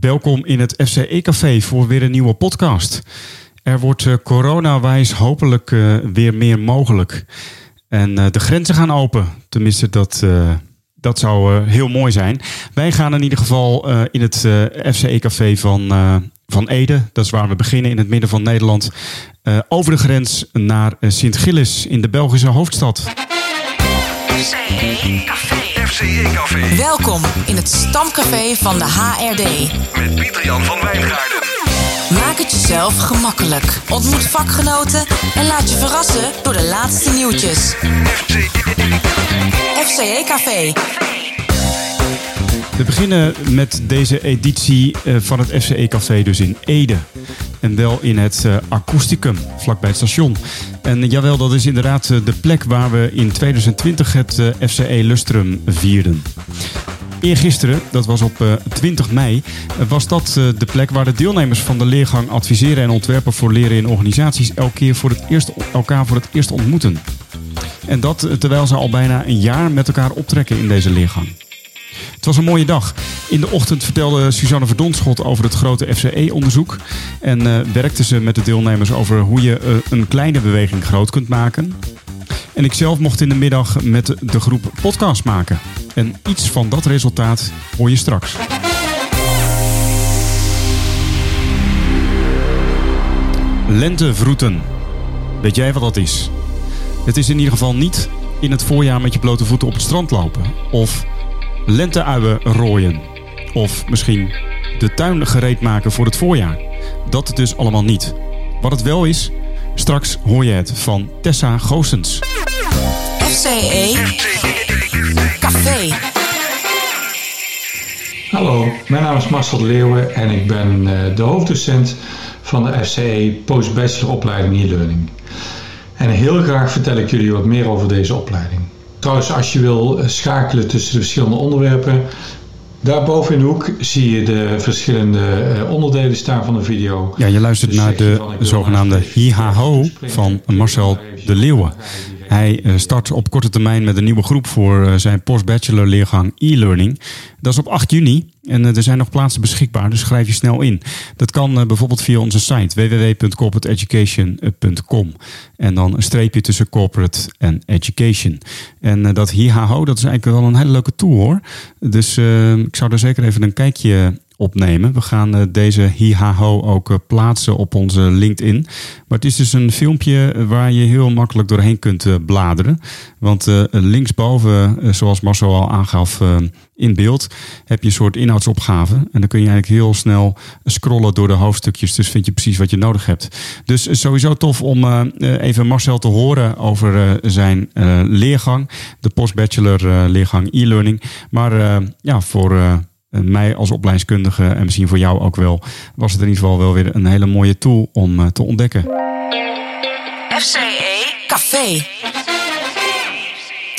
Welkom in het FCE-café voor weer een nieuwe podcast. Er wordt uh, coronawijs hopelijk uh, weer meer mogelijk. En uh, de grenzen gaan open. Tenminste, dat, dat zou heel mooi zijn. Wij gaan in ieder geval in het FCE-café van, van Ede. Dat is waar we beginnen in het midden van Nederland. over de grens naar Sint-Gilles in de Belgische hoofdstad. FCE-café. FCE-café. Welkom in het stamcafé van de HRD. Met Pieter-Jan van Wijngaarden. Maak het jezelf gemakkelijk. Ontmoet vakgenoten en laat je verrassen door de laatste nieuwtjes. FCE-café. We beginnen met deze editie eh, van het FCE Café dus in Ede. En wel in het uh, Acousticum, vlakbij het station. En jawel, dat is inderdaad eh, de plek waar we in 2020 het FCE Lustrum vierden. Eergisteren, dat was op 20 mei, was dat de plek waar de deelnemers van de leergang adviseren en ontwerpen voor leren in organisaties elke keer voor het eerst, elkaar voor het eerst ontmoeten. En dat terwijl ze al bijna een jaar met elkaar optrekken in deze leergang. Het was een mooie dag. In de ochtend vertelde Suzanne Verdonschot over het grote FCE-onderzoek. En uh, werkte ze met de deelnemers over hoe je uh, een kleine beweging groot kunt maken. En ik zelf mocht in de middag met de groep podcast maken. En iets van dat resultaat hoor je straks. Lentevroeten. Weet jij wat dat is? Het is in ieder geval niet in het voorjaar met je blote voeten op het strand lopen. Of lenteuien rooien. Of misschien de tuin gereed maken voor het voorjaar. Dat dus allemaal niet. Wat het wel is, straks hoor je het van Tessa Goosens. FCE Café. Hallo, mijn naam is Marcel de Leeuwen en ik ben eh, de hoofddocent van de FCE Postbachelor opleiding e-learning. En heel graag vertel ik jullie wat meer over deze opleiding. Trouwens, als je wil eh, schakelen tussen de verschillende onderwerpen, daarboven in de hoek zie je de verschillende eh, onderdelen staan van de video. Ja, je luistert naar de zogenaamde Hihaho van Marcel de Leeuwen. Hij eh, start op korte termijn met een nieuwe groep voor eh, zijn postbachelor leergang e-learning. Dat is op 8 juni en eh, er zijn nog plaatsen beschikbaar, dus schrijf je snel in. Dat kan bijvoorbeeld via onze site www.corporateeducation.com en dan een streepje tussen corporate en education. En dat HIHAHO, dat is eigenlijk wel een hele leuke tool hoor. Dus ik zou daar zeker even een kijkje opnemen. We gaan uh, deze hihaho ook uh, plaatsen op onze LinkedIn. Maar het is dus een filmpje waar je heel makkelijk doorheen kunt bladeren. Want linksboven, zoals Marcel al aangaf in beeld, heb je een soort inhoudsopgave. En dan kun je eigenlijk heel snel scrollen door de hoofdstukjes. Dus vind je precies wat je nodig hebt. Dus sowieso tof om even Marcel te horen over zijn leergang. De postbachelor leergang e-learning. Maar ja, voor mij als opleidingskundige en misschien voor jou ook wel, was het in ieder geval wel weer een hele mooie tool om uh, te ontdekken. FCE Café.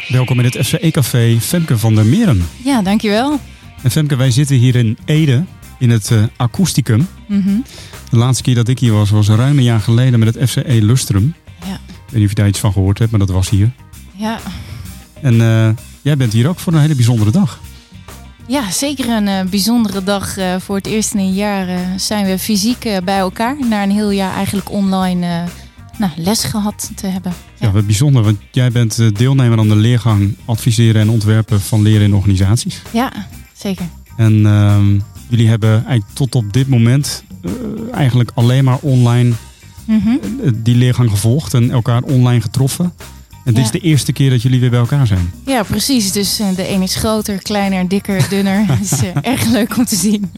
Welkom in het FCE Café, Femke van der Meren. Ja, dankjewel. En Femke, wij zitten hier in Ede in het uh, Acousticum. Mm -hmm. De laatste keer dat ik hier was, was ruim een jaar geleden met het FCE Lustrum. Ja. Ik weet niet of je daar iets van gehoord hebt, maar dat was hier. Ja. En uh, jij bent hier ook voor een hele bijzondere dag. Ja, zeker een uh, bijzondere dag. Uh, voor het eerst in een jaar uh, zijn we fysiek bij elkaar. Na een heel jaar eigenlijk online nou, les gehad te hebben. Ja, ja wat bijzonder. Want jij bent deelnemer aan de leergang adviseren en ontwerpen van leren in organisaties. Ja, zeker. En ehm, jullie hebben eigenlijk tot op dit moment eigenlijk alleen maar online mm -hmm. die leergang gevolgd en elkaar online getroffen. En dit is de eerste keer dat jullie weer bij elkaar zijn. Ja, precies. Dus de een is groter, kleiner, dikker, dunner. Het is uh, erg leuk om te zien.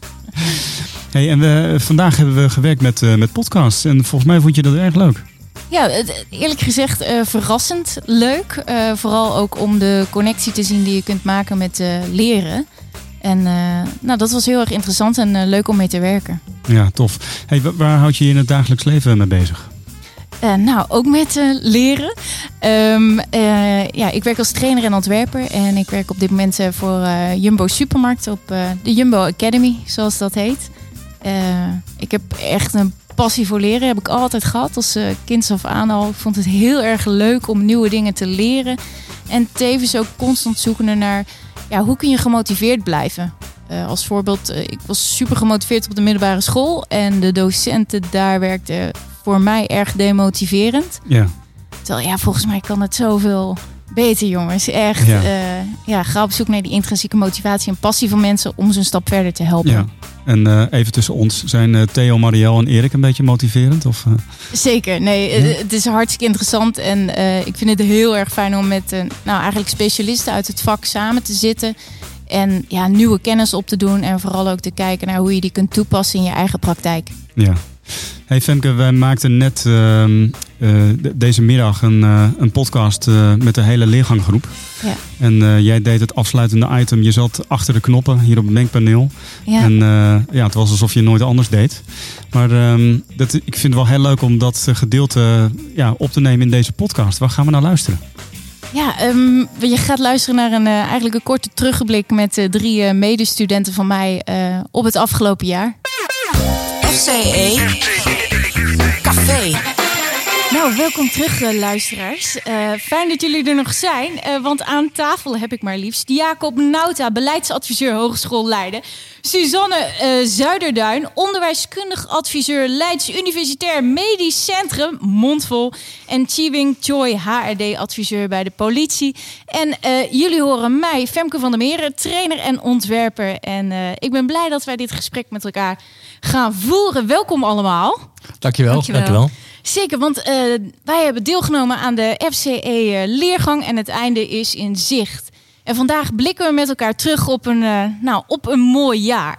Hey, en we, vandaag hebben we gewerkt met, uh, met podcasts. En volgens mij vond je dat erg leuk. Ja, eerlijk gezegd verrassend leuk. vooral ook om de connectie te zien die je kunt maken met leren. En nou, dat was heel erg interessant en leuk om mee te werken. Ja, tof. Hey, waar houd je je in het dagelijks leven mee bezig? Nou, ook met leren. Um, uh, ja, ik werk als trainer en ontwerper. En ik werk op dit moment voor Jumbo Supermarkt op de Jumbo Academy, zoals dat heet. ik heb echt een passie voor leren. Heb ik altijd gehad als kind af aan al. Ik vond het heel erg leuk om nieuwe dingen te leren. En tevens ook constant zoeken naar ja, hoe kun je gemotiveerd blijven. Eh, als voorbeeld, eh, ik was super gemotiveerd op de middelbare school. En de docenten daar werkten voor mij erg demotiverend. Ja. Terwijl ja, volgens mij kan het zoveel beter, jongens. Echt. Ja. Ja. ja, ga op zoek naar die intrinsieke motivatie en passie van mensen om ze een stap verder te helpen. ja. En eh, even tussen ons, zijn eh, Theo, Marielle en Erik een beetje motiverend? Of, eh? Zeker, nee, eh, Ja. het is hartstikke interessant. En eh, ik vind het heel erg fijn om met eh, nou, eigenlijk specialisten uit het vak samen te zitten. En ja, nieuwe kennis op te doen. En vooral ook te kijken naar hoe je die kunt toepassen in je eigen praktijk. Ja. Hey Femke, wij maakten net ehm, eh, de- deze middag een, eh, een podcast eh, met de hele leerganggroep. Ja. En eh, jij deed het afsluitende item. Je zat achter de knoppen hier op het mengpaneel. Ja, En eh, ja, het was alsof je nooit anders deed. Maar ehm, dat, ik vind het wel heel leuk om dat eh, gedeelte eh, ja, op te nemen in deze podcast. Waar gaan we naar luisteren? ja ehm, je gaat luisteren naar een, eh, eigenlijk een korte terugblik met eh, drie eh, medestudenten van mij eh, op het afgelopen jaar. FCE Café. Nou, welkom terug, eh, luisteraars. Eh, fijn dat jullie er nog zijn, eh, want aan tafel heb ik maar liefst Jacob Nauta, beleidsadviseur Hogeschool Leiden. Suzanne eh, Zuiderduin, onderwijskundig adviseur Leids Universitair Medisch Centrum, mondvol. En Chiwing Choi, HRD-adviseur bij de politie. En eh, jullie horen mij, Femke van der Meren, trainer en ontwerper. En eh, ik ben blij dat wij dit gesprek met elkaar gaan voeren. Welkom allemaal. Dankjewel. Dankjewel. Zeker, want eh, wij hebben deelgenomen aan de FCE-leergang en het einde is in zicht. En vandaag blikken we met elkaar terug op een, eh, nou, op een mooi jaar.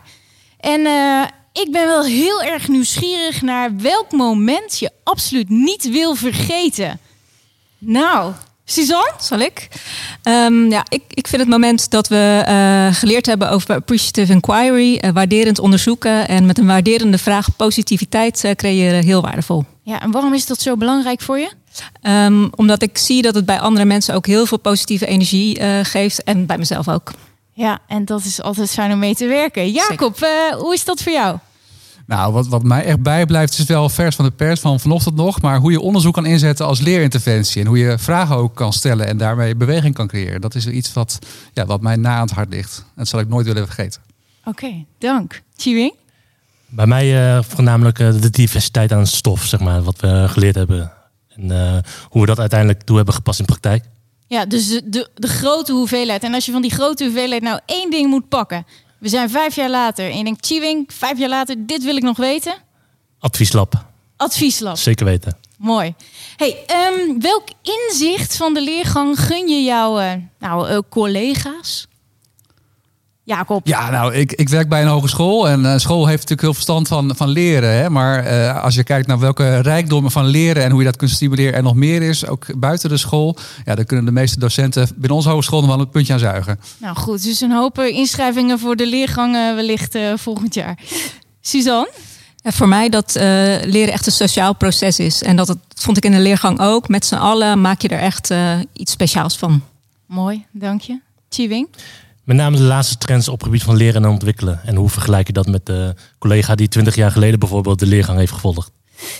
En eh, ik ben wel heel erg nieuwsgierig naar welk moment je absoluut niet wil vergeten. Nou, Suzanne? Zal ik? Ehm, ja, ik, ik vind het moment dat we eh, geleerd hebben over appreciative inquiry, eh, waarderend onderzoeken en met een waarderende vraag positiviteit eh, creëren heel waardevol. Ja, en waarom is dat zo belangrijk voor je? Ehm, omdat ik zie dat het bij andere mensen ook heel veel positieve energie eh, geeft en bij mezelf ook. Ja, en dat is altijd fijn om mee te werken. Jacob, eh, hoe is dat voor jou? Nou, wat, wat mij echt bijblijft is wel vers van de pers van vanochtend nog. Maar hoe je onderzoek kan inzetten als leerinterventie. En hoe je vragen ook kan stellen en daarmee beweging kan creëren. Dat is iets wat, ja, wat mij na aan het hart ligt. Dat zal ik nooit willen vergeten. Oké, dank. Chiwing? Bij mij eh, voornamelijk eh, de diversiteit aan stof, zeg maar, wat we geleerd hebben. En eh, hoe we dat uiteindelijk toe hebben gepast in praktijk. Ja, dus de, de, de grote hoeveelheid. En als je van die grote hoeveelheid nou één ding moet pakken. We zijn vijf jaar later en je denkt, Chiwing, vijf jaar later, dit wil ik nog weten. Advieslab, Advieslab. zeker weten. Mooi. Hey, ehm, welk inzicht van de leergang gun je jouw nou, collega's? Jacob. Ja, nou, ik, ik werk bij een hogeschool. En eh, school heeft natuurlijk heel verstand van, van leren. Hè? Maar eh, als je kijkt naar welke rijkdommen van leren en hoe je dat kunt stimuleren en nog meer is, ook buiten de school. Ja, dan kunnen de meeste docenten binnen onze hogeschool nog wel een puntje aan zuigen. Nou goed, dus een hoop eh, inschrijvingen voor de leergang eh, wellicht eh, volgend jaar. Suzanne? En voor mij dat eh, leren echt een sociaal proces is. En dat het, vond ik in de leergang ook. Met z'n allen maak je er echt eh, iets speciaals van. Mooi, dank je. Chiwing? Met name de laatste trends op het gebied van leren en ontwikkelen. En hoe vergelijk je dat met de collega die 20 jaar geleden bijvoorbeeld de leergang heeft gevolgd?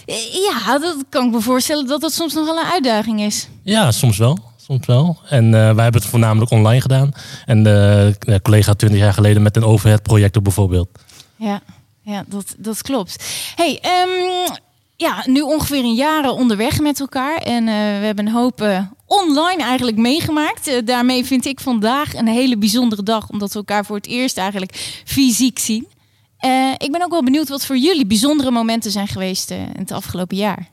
Ja, dat kan ik me voorstellen dat dat soms nog wel een uitdaging is. Ja, soms wel. Soms wel. En eh, wij hebben het voornamelijk online gedaan. En de eh, collega 20 jaar geleden met een overhead projector bijvoorbeeld. Ja, ja dat, dat klopt. Hey, ehm, ja, nu ongeveer een jaar onderweg met elkaar. En eh, we hebben een hoop online eigenlijk meegemaakt. Eh, daarmee vind ik vandaag een hele bijzondere dag. Omdat we elkaar voor het eerst eigenlijk fysiek zien. Eh, ik ben ook wel benieuwd wat voor jullie bijzondere momenten zijn geweest eh, in het afgelopen jaar.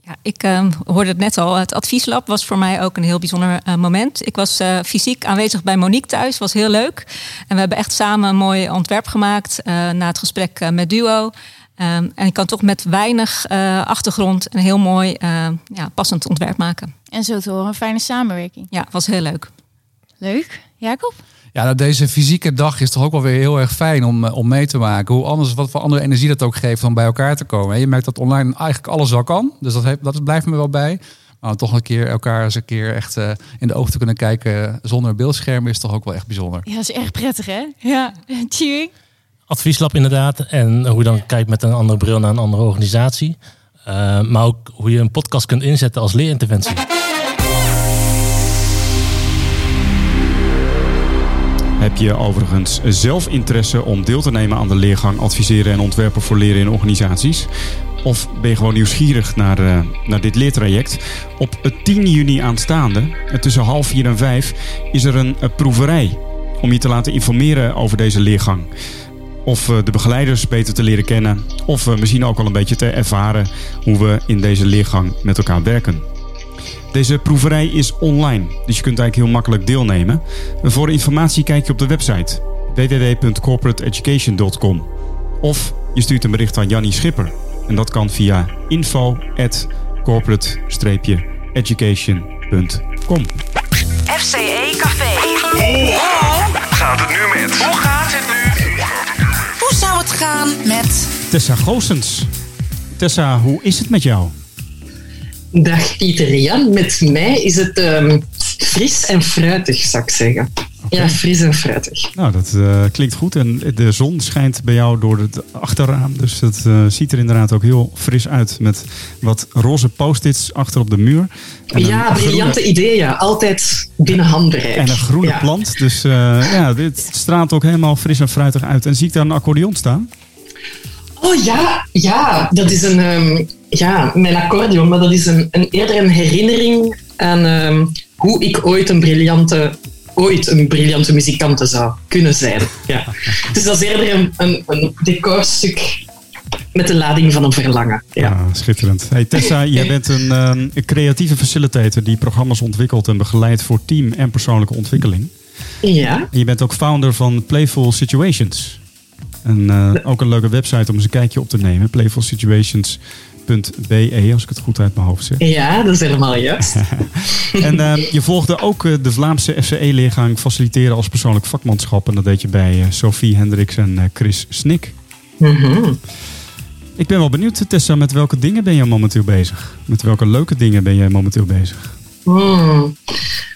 Ja, ik eh, hoorde het net al. Het advieslab was voor mij ook een heel bijzonder moment. Ik was fysiek aanwezig bij Monique thuis. Was heel leuk. En we hebben echt samen een mooi ontwerp gemaakt na het gesprek met Duo. Ehm, en ik kan toch met weinig eh, achtergrond een heel mooi, eh, ja, passend ontwerp maken. En zo te horen, een fijne samenwerking. Ja, was heel leuk. Leuk. Jacob? Ja, nou, deze fysieke dag is toch ook wel weer heel erg fijn om, eh, om mee te maken. Hoe anders, wat voor andere energie dat ook geeft om bij elkaar te komen. En je merkt dat online eigenlijk alles wel kan. Dus dat, heeft, dat blijft me wel bij. Maar om toch een keer elkaar eens een keer echt eh, in de ogen te kunnen kijken zonder beeldscherm is toch ook wel echt bijzonder. Ja, dat is erg prettig hè? Ja. Chiwing? Advieslab inderdaad. En hoe je dan kijkt met een andere bril naar een andere organisatie. Eh, maar ook hoe je een podcast kunt inzetten als leerinterventie. Heb je overigens zelf interesse om deel te nemen aan de leergang adviseren en ontwerpen voor leren in organisaties? Of ben je gewoon nieuwsgierig naar, eh, naar dit leertraject? Op het 10 juni aanstaande, eh, tussen half vier en vijf, is er een, proeverij om je te laten informeren over deze leergang. Of eh, de begeleiders beter te leren kennen. Of eh, misschien ook al een beetje te ervaren hoe we in deze leergang met elkaar werken. Deze proeverij is online, dus je kunt eigenlijk heel makkelijk deelnemen. Voor informatie kijk je op de website www.corporateeducation.com of je stuurt een bericht aan Jannie Schipper. En dat kan via info@corporate-education.com. FCE Café. Tessa Goossens. Tessa, hoe is het met jou? Dag Pieter Jan, met mij is het ehm, fris en fruitig, zou ik zeggen. Ja, fris en fruitig. Nou, dat eh, klinkt goed. En de zon schijnt bij jou door het achterraam. Dus het eh, ziet er inderdaad ook heel fris uit. Met wat roze post-its achter op de muur. En ja, briljante groene- ideeën. Altijd binnen handbereik. En een groene Ja. plant. Dus eh, ja, dit straalt ook helemaal fris en fruitig uit. En zie ik daar een accordeon staan? Oh ja, ja, dat is een, ehm, ja, mijn accordeon, maar dat is een, een eerder een herinnering aan ehm, hoe ik ooit een briljante, ooit een briljante muzikante zou kunnen zijn. Ja. Dus dat is eerder een, een, een decorstuk met de lading van een verlangen. Ja. Ah, schitterend. Hey Tessa, jij bent een, ehm, een creatieve facilitator die programma's ontwikkelt en begeleidt voor team en persoonlijke ontwikkeling. ja. En je bent ook founder van Playful Situations. En eh, ook een leuke website om eens een kijkje op te nemen. playfulsituations.be, als ik het goed uit mijn hoofd zeg. Ja, dat is helemaal juist. En eh, je volgde ook eh, de Vlaamse FCE-leergang faciliteren als persoonlijk vakmanschap. En dat deed je bij Sophie Hendricks en Chris Snik. Mhm. Ik ben wel benieuwd, Tessa, met welke dingen ben je momenteel bezig? Met welke leuke dingen ben jij momenteel bezig? Hmm.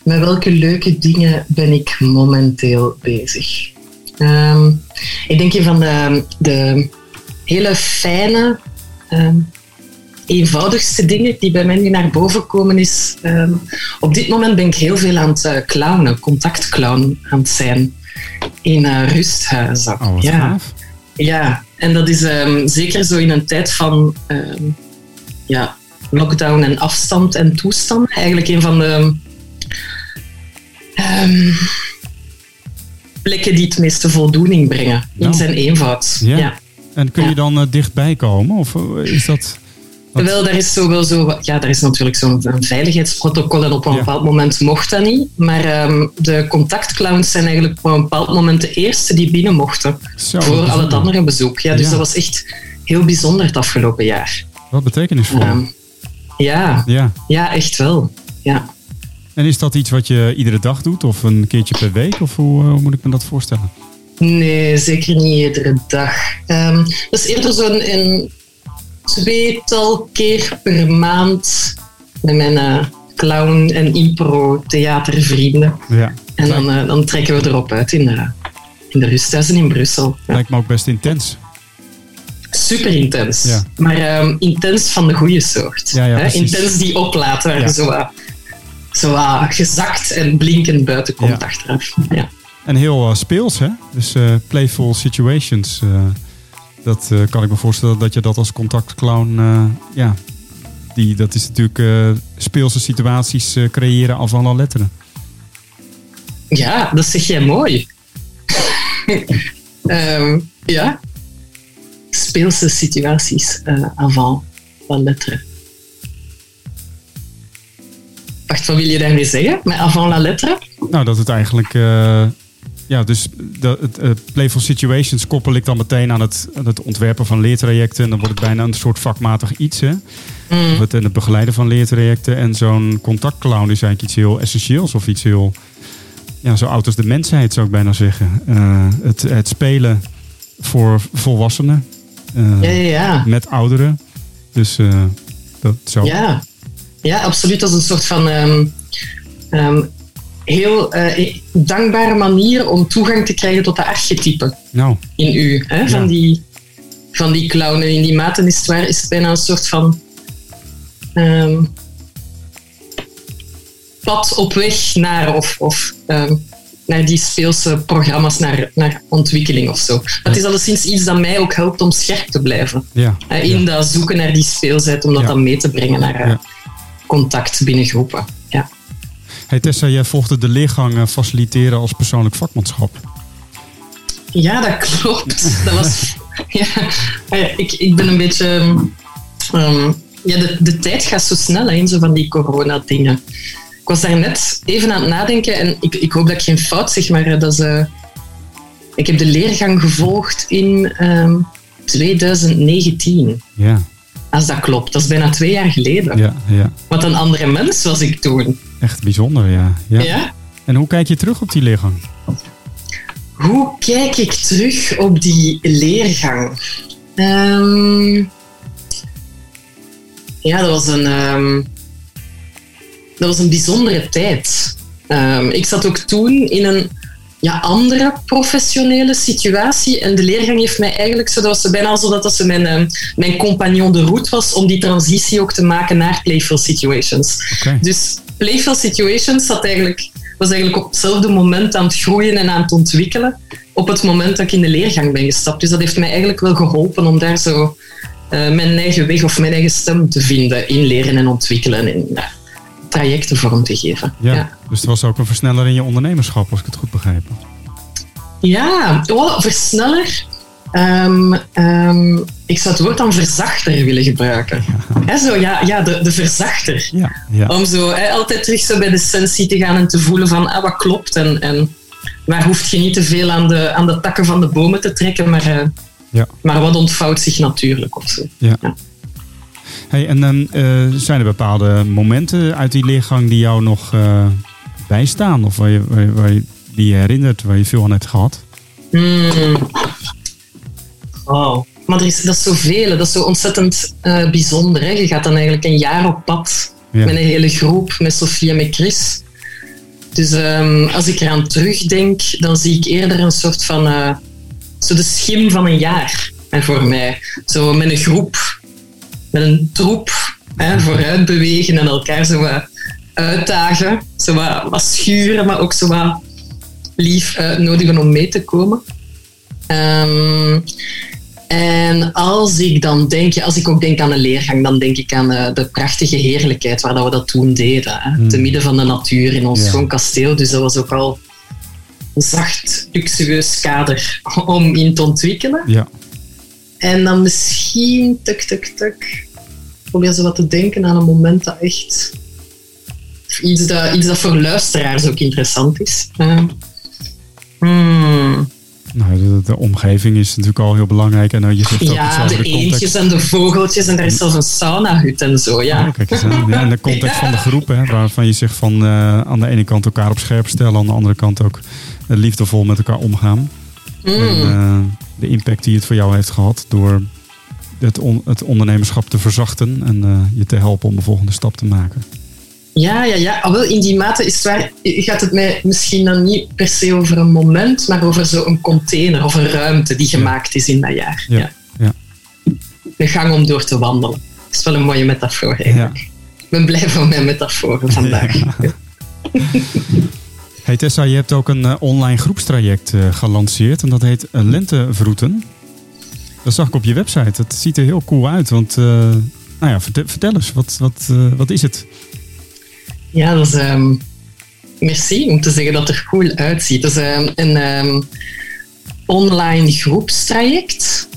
Met welke leuke dingen ben ik momenteel bezig? Ehm, ik denk een van de, de hele fijne, ehm, eenvoudigste dingen die bij mij nu naar boven komen is... ehm, op dit moment ben ik heel veel aan het eh, clownen, contactclown aan het zijn in eh, rusthuizen. Oh, ja. gaaf. Ja, en dat is ehm, zeker zo in een tijd van ja, lockdown en afstand en toestand. Eigenlijk een van de plekken die het meeste voldoening brengen. Nou. In zijn eenvoud. Ja. Ja. En kun je Ja. dan eh, dichtbij komen? Of eh, is dat... Wat- Wel, daar is, zo wel zo, ja, daar is natuurlijk zo'n veiligheidsprotocol en op een Ja. bepaald moment mocht dat niet. Maar ehm, de contactclowns zijn eigenlijk op een bepaald moment de eerste die binnen mochten. Zo, voor al het andere bezoek. Ja, dus Ja. dat was echt heel bijzonder het afgelopen jaar. Wat betekenisvol. Ehm, ja, Ja. ja, echt wel. Ja. En is dat iets wat je iedere dag doet? Of een keertje per week? Of hoe, eh, hoe moet ik me dat voorstellen? Nee, zeker niet iedere dag. Ehm, dat is eerder zo'n een tweetal keer per maand met mijn eh, clown- en impro-theatervrienden. Ja. En dan, eh, dan trekken we erop uit in de, in de rusthuizen in Brussel. Ja. Lijkt me ook best intens. Super intens. Ja. Maar ehm, intens van de goede soort. Ja. Intens die oplaat, waar Ja. zo, wat- zo wat gezakt en blinkend buiten komt Ja. achteraf. Ja. En heel eh, speels, hè? Dus eh, playful situations. eh, dat kan ik me voorstellen dat je dat als contactclown... ja, die, dat is natuurlijk speelse situaties creëren af alle letteren. Ja, dat zeg jij mooi. Ehm, ja. Speelse situaties eh avant la lettre. Wacht, wat wil je daarmee zeggen? Met avant la lettre? Nou, dat het eigenlijk... eh, ja, dus de, het, eh, playful situations koppel ik dan meteen aan het, aan het ontwerpen van leertrajecten. En dan wordt het bijna een soort vakmatig iets, hè? Of het, en het begeleiden van leertrajecten. En zo'n contactclown is eigenlijk iets heel essentieels of iets heel... Ja, zo oud als de mensheid zou ik bijna zeggen. Eh, het, het spelen voor volwassenen. eh, Ja, ja, ja. Met ouderen. Dus eh, dat zo. Ja. Ja, absoluut. Dat is een soort van ehm, ehm, heel eh, dankbare manier om toegang te krijgen tot de archetypen Nou, in u. Hè? Van, Ja. die, van die clown. En in die mate is het, waar, is het bijna een soort van ehm, pad op weg naar of, of naar die speelse programma's, naar, naar ontwikkeling of zo. Het is alleszins iets dat mij ook helpt om scherp te blijven. Ja. In dat zoeken naar die speelsheid, om dat Ja. dan mee te brengen naar eh. Contact binnen groepen. Ja. Hey Tessa, jij volgde de leergang faciliteren als persoonlijk vakmanschap. Ja, dat klopt. Dat was, ja, Ah ja, ik, ik ben een beetje. ehm, ja, de, de tijd gaat zo snel in zo van die corona-dingen. Ik was daar net even aan het nadenken en ik, ik hoop dat ik geen fout zeg, maar eh, dat is, eh, ik heb de leergang gevolgd in ehm, 2019. Ja, Als dat klopt, dat is bijna twee jaar geleden. ja, ja. Wat een andere mens was ik toen. Echt bijzonder, ja. ja. Ja? En hoe kijk je terug op die leergang? Hoe kijk ik terug op die leergang? Ehm, ja, dat was een, ehm, dat was een bijzondere tijd. Ehm, ik zat ook toen in een ja, andere professionele situatie en de leergang heeft mij eigenlijk zo, dat was bijna alsof dat ze mijn, ehm, mijn compagnon de route was om die transitie ook te maken naar playful situations. Dus playful situations zat eigenlijk, was eigenlijk op hetzelfde moment aan het groeien en aan het ontwikkelen op het moment dat ik in de leergang ben gestapt. Dus dat heeft mij eigenlijk wel geholpen om daar zo eh, mijn eigen weg of mijn eigen stem te vinden in leren en ontwikkelen en ja, trajecten vorm te geven. Ja. ja. Dus er was ook een versneller in je ondernemerschap, als ik het goed begreep. Ja, oh, versneller. Ehm, ehm, ik zou het woord dan verzachter willen gebruiken. Hè, zo, ja, ja de, de verzachter. Ja, ja. Om zo altijd terug zo bij de sensie te gaan en te voelen van ah, wat klopt en, en waar hoeft je niet te veel aan de, aan de takken van de bomen te trekken, maar, Ja. maar wat ontvouwt zich natuurlijk of zo. Ja. Hey, en dan eh, zijn er bepaalde momenten uit die leergang die jou nog eh, bijstaan? Of waar je, waar, je, waar je die je herinnert, waar je veel aan hebt gehad? Oh. Maar er is, dat is zoveel, dat is zo ontzettend eh, bijzonder. Hè? Je gaat dan eigenlijk een jaar op pad Ja. met een hele groep, met Sofie en met Chris. Dus ehm, als ik eraan terugdenk, dan zie ik eerder een soort van... zo de schim van een jaar hè, voor mij. Zo met een groep, met een troep, hè, vooruit bewegen en elkaar zo wat uitdagen. Zo wat, wat schuren, maar ook zo wat lief uitnodigen om mee te komen. Ehm, en als ik dan denk, als ik ook denk aan een leergang, dan denk ik aan eh, de prachtige heerlijkheid waar dat we dat toen deden. Hè? Te midden van de natuur in ons Ja. schoon kasteel. Dus dat was ook al een zacht, luxueus kader om in te ontwikkelen. Ja. En dan misschien, tuk, tuk, tuk, probeer zo wat te denken aan een moment dat echt... Iets dat, iets dat voor luisteraars ook interessant is. Eh, hmm. Nou, de, de omgeving is natuurlijk al heel belangrijk. En uh, je zegt Ja, de de eendjes en de vogeltjes en er is zelfs een saunahut en zo, ja. Oh, kijk eens aan. Ja, en de context van de groep, hè, waarvan je zegt van eh, aan de ene kant elkaar op scherp stellen, aan de andere kant ook eh, liefdevol met elkaar omgaan. Mm. En eh, de impact die het voor jou heeft gehad door het, on- het ondernemerschap te verzachten en eh, je te helpen om de volgende stap te maken. Ja, ja, ja. Ah, wel, in die mate is het waar, gaat het mij misschien dan niet per se over een moment, maar over zo'n container of een ruimte die gemaakt is in dat jaar. Ja, Ja. ja. Een gang om door te wandelen. Dat is wel een mooie metafoor eigenlijk. Ik ben blij van mijn metaforen vandaag. Hey Tessa, je hebt ook een eh, online groepstraject eh, gelanceerd en dat heet Lentevroeten. Dat zag ik op je website. Het ziet er heel cool uit, want eh, nou ja, vertel, eens, wat, wat, eh, wat is het? Ja, dat is... ehm, merci om te zeggen dat het er cool uitziet. Dat is ehm, een ehm, online groepstraject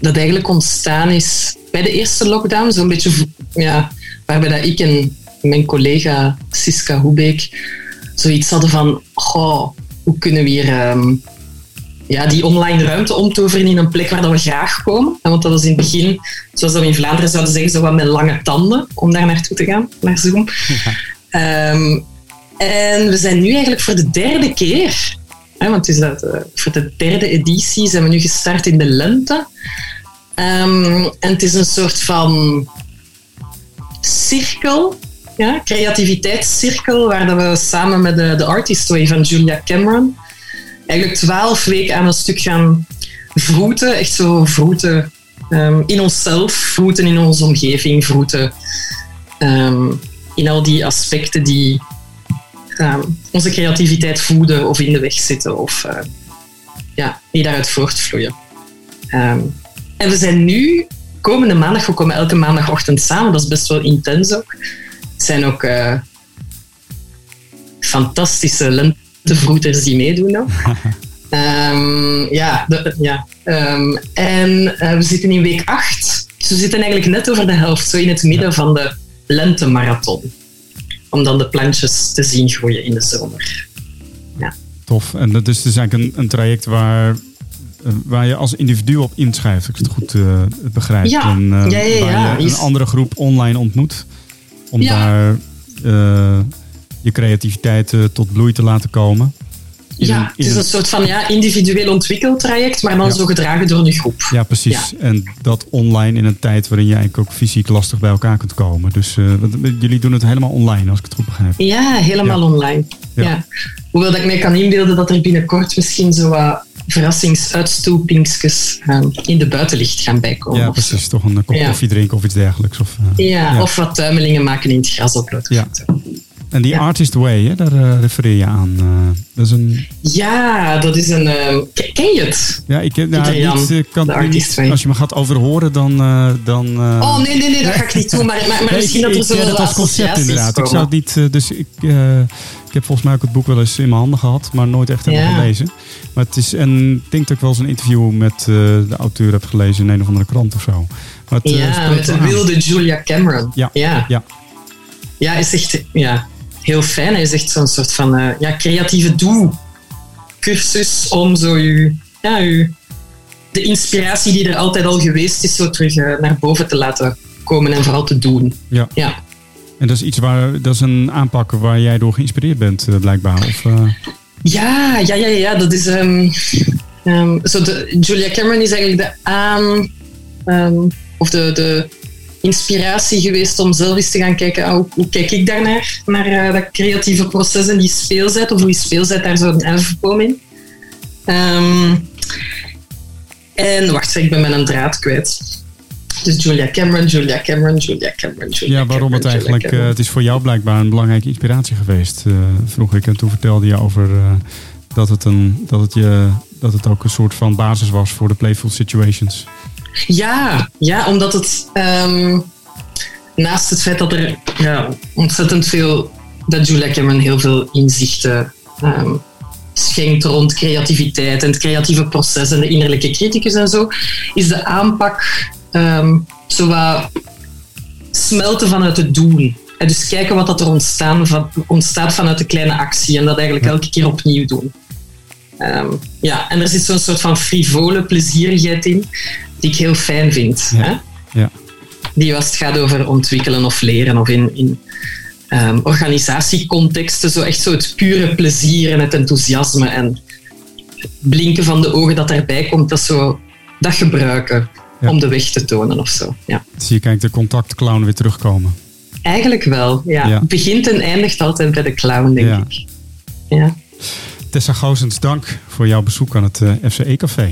dat eigenlijk ontstaan is bij de eerste lockdown. Zo'n beetje, ja, waarbij dat ik en mijn collega Siska Hoebeek zoiets hadden van... Goh, hoe kunnen we hier... ja, die online ruimte omtoveren in een plek waar dat we graag komen. En Want dat was in het begin, zoals we in Vlaanderen zouden zeggen, zo wat met lange tanden om daar naartoe te gaan, naar Zoom. Ehm, en we zijn nu eigenlijk voor de derde keer, hè, want het is dat, eh, voor de derde editie zijn we nu gestart in de lente. Ehm, en het is een soort van cirkel, ja, creativiteitscirkel, waar dat we samen met de, de Artist Way van Julia Cameron eigenlijk twaalf weken aan een stuk gaan vroeten. Echt zo vroeten ehm, in onszelf, vroeten in onze omgeving, vroeten ehm, in al die aspecten die ehm, onze creativiteit voeden of in de weg zitten of eh, ja, die daaruit voortvloeien. En we zijn nu, komende maandag, we komen elke maandagochtend samen, dat is best wel intens ook. Het zijn ook eh, fantastische lentevroeters die meedoen. Ehm, ja, de- ja. Ehm, en eh, we zitten in week 8. Dus we zitten eigenlijk net over de helft, zo in het midden van de lentemarathon. Om dan de plantjes te zien groeien in de zomer. Tof. En dat is dus eigenlijk een, een traject waar, eh, waar je als individu op inschrijft, als ik het goed eh, begrijp. Ja. En, Ja, ja, ja. Waar je een andere groep online ontmoet. Om Ja. daar je creativiteit eh, tot bloei te laten komen. In ja, een- het is een- een soort van ja, individueel ontwikkeltraject, maar dan Ja. zo gedragen door een groep. Ja, precies. En dat online in een tijd waarin je eigenlijk ook fysiek lastig bij elkaar kunt komen. Dus eh, wat- jullie doen het helemaal online, als ik het goed begrijp. Ja, helemaal Ja. online. Ja. Hoewel dat ik mij kan inbeelden dat er binnenkort misschien zo wat verrassingsuitstoepingsjes in de buitenlicht gaan bijkomen. Ja, of precies. Toch een kop koffie drinken of iets dergelijks. Of, eh, Ja, of wat tuimelingen maken in het gras op Ja. En die Artist Way, hè, daar eh, refereer je aan. eh, dat is een... Ja, dat is een... ehm, ken, ken je het? Ja, ik nou, Pieter Jan, niet, eh, kan de niet- Artist Way. Als je me gaat overhoren, dan... dan Oh, nee, nee, nee, dat ga ik niet doen. Maar, maar, maar nee, misschien ik- dat er zo ken concept inderdaad. Ik zou het niet... dus ik, ik heb volgens mij ook het boek wel eens in mijn handen gehad, maar nooit echt helemaal Ja. gelezen. Maar het is... En ik denk dat ik wel eens een interview met de auteur heb gelezen in een of andere krant of zo. Maar het, Ja, met de wilde Julia Cameron. Ja, ja. ja. Ja, is echt ja, heel fijn. Hij is echt zo'n soort van eh, ja, creatieve doe-cursus om zo je, ja, je, de inspiratie die er altijd al geweest is, zo terug eh, naar boven te laten komen en vooral te doen. Ja. Ja. En dat is iets waar... Dat is een aanpak waar jij door geïnspireerd bent, eh, blijkbaar. Of, eh, Ja, ja, ja, ja, dat is. ehm, ehm, zo de, Julia Cameron is eigenlijk de aan. ehm, of de, de inspiratie geweest om zelf eens te gaan kijken. ah, hoe, hoe kijk ik daarnaar? Naar eh, dat creatieve proces en die speelzet. Of hoe is speelzet daar zo'n erfboom in? Ehm, en wacht, ik ben mijn draad kwijt. Dus Julia Cameron, Julia Cameron, Julia Cameron, Julia Ja, waarom het Cameron, eigenlijk... eh, het is voor jou blijkbaar een belangrijke inspiratie geweest, eh, vroeg ik. En toen vertelde je over dat, het een, dat, het je, dat het ook een soort van basis was voor de playful situations. Ja, ja omdat het ehm, naast het feit dat er ja, ontzettend veel, dat Julia Cameron heel veel inzichten ehm, schenkt rond creativiteit en het creatieve proces en de innerlijke criticus en zo, is de aanpak ehm zo wat smelten vanuit het doen. En dus kijken wat dat er ontstaan van, ontstaat vanuit de kleine actie en dat eigenlijk elke keer opnieuw doen. Ja, en er zit zo'n soort van frivole plezierigheid in, die ik heel fijn vind. Hè? Ja. Die als het gaat over ontwikkelen of leren of in, in ehm, organisatiecontexten, zo echt zo het pure plezier en het enthousiasme en het blinken van de ogen dat erbij komt, dat zo dat gebruiken Ja. om de weg te tonen of zo. Ja. Zie je kijkt de contactclown weer terugkomen. Eigenlijk wel, ja. Begint en eindigt altijd bij de clown, denk Ja. ik. Ja. Tessa Goosens, dank voor jouw bezoek aan het eh, FCE Café.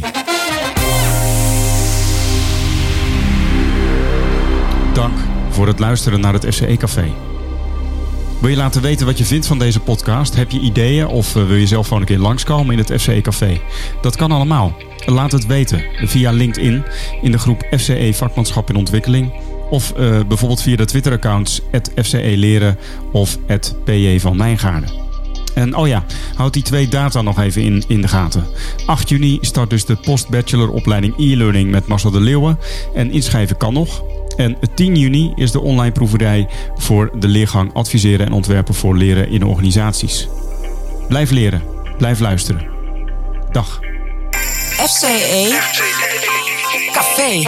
Voor het luisteren naar het FCE Café. Wil je laten weten wat je vindt van deze podcast? Heb je ideeën of eh, wil je zelf gewoon een keer langskomen in het FCE Café? Dat kan allemaal. Laat het weten via LinkedIn in de groep FCE Vakmanschap in Ontwikkeling. Of eh, bijvoorbeeld via de Twitter-accounts FCE Leren of PJ van Mijngaarden. En oh ja, houd die twee data nog even in, in de gaten. 8 juni start dus de postbacheloropleiding e-learning met Marcel de Leeuwen. En inschrijven kan nog. En 10 juni is de online proeverij voor de leergang adviseren en ontwerpen voor leren in organisaties. Blijf leren, blijf luisteren. Dag. FCE Café.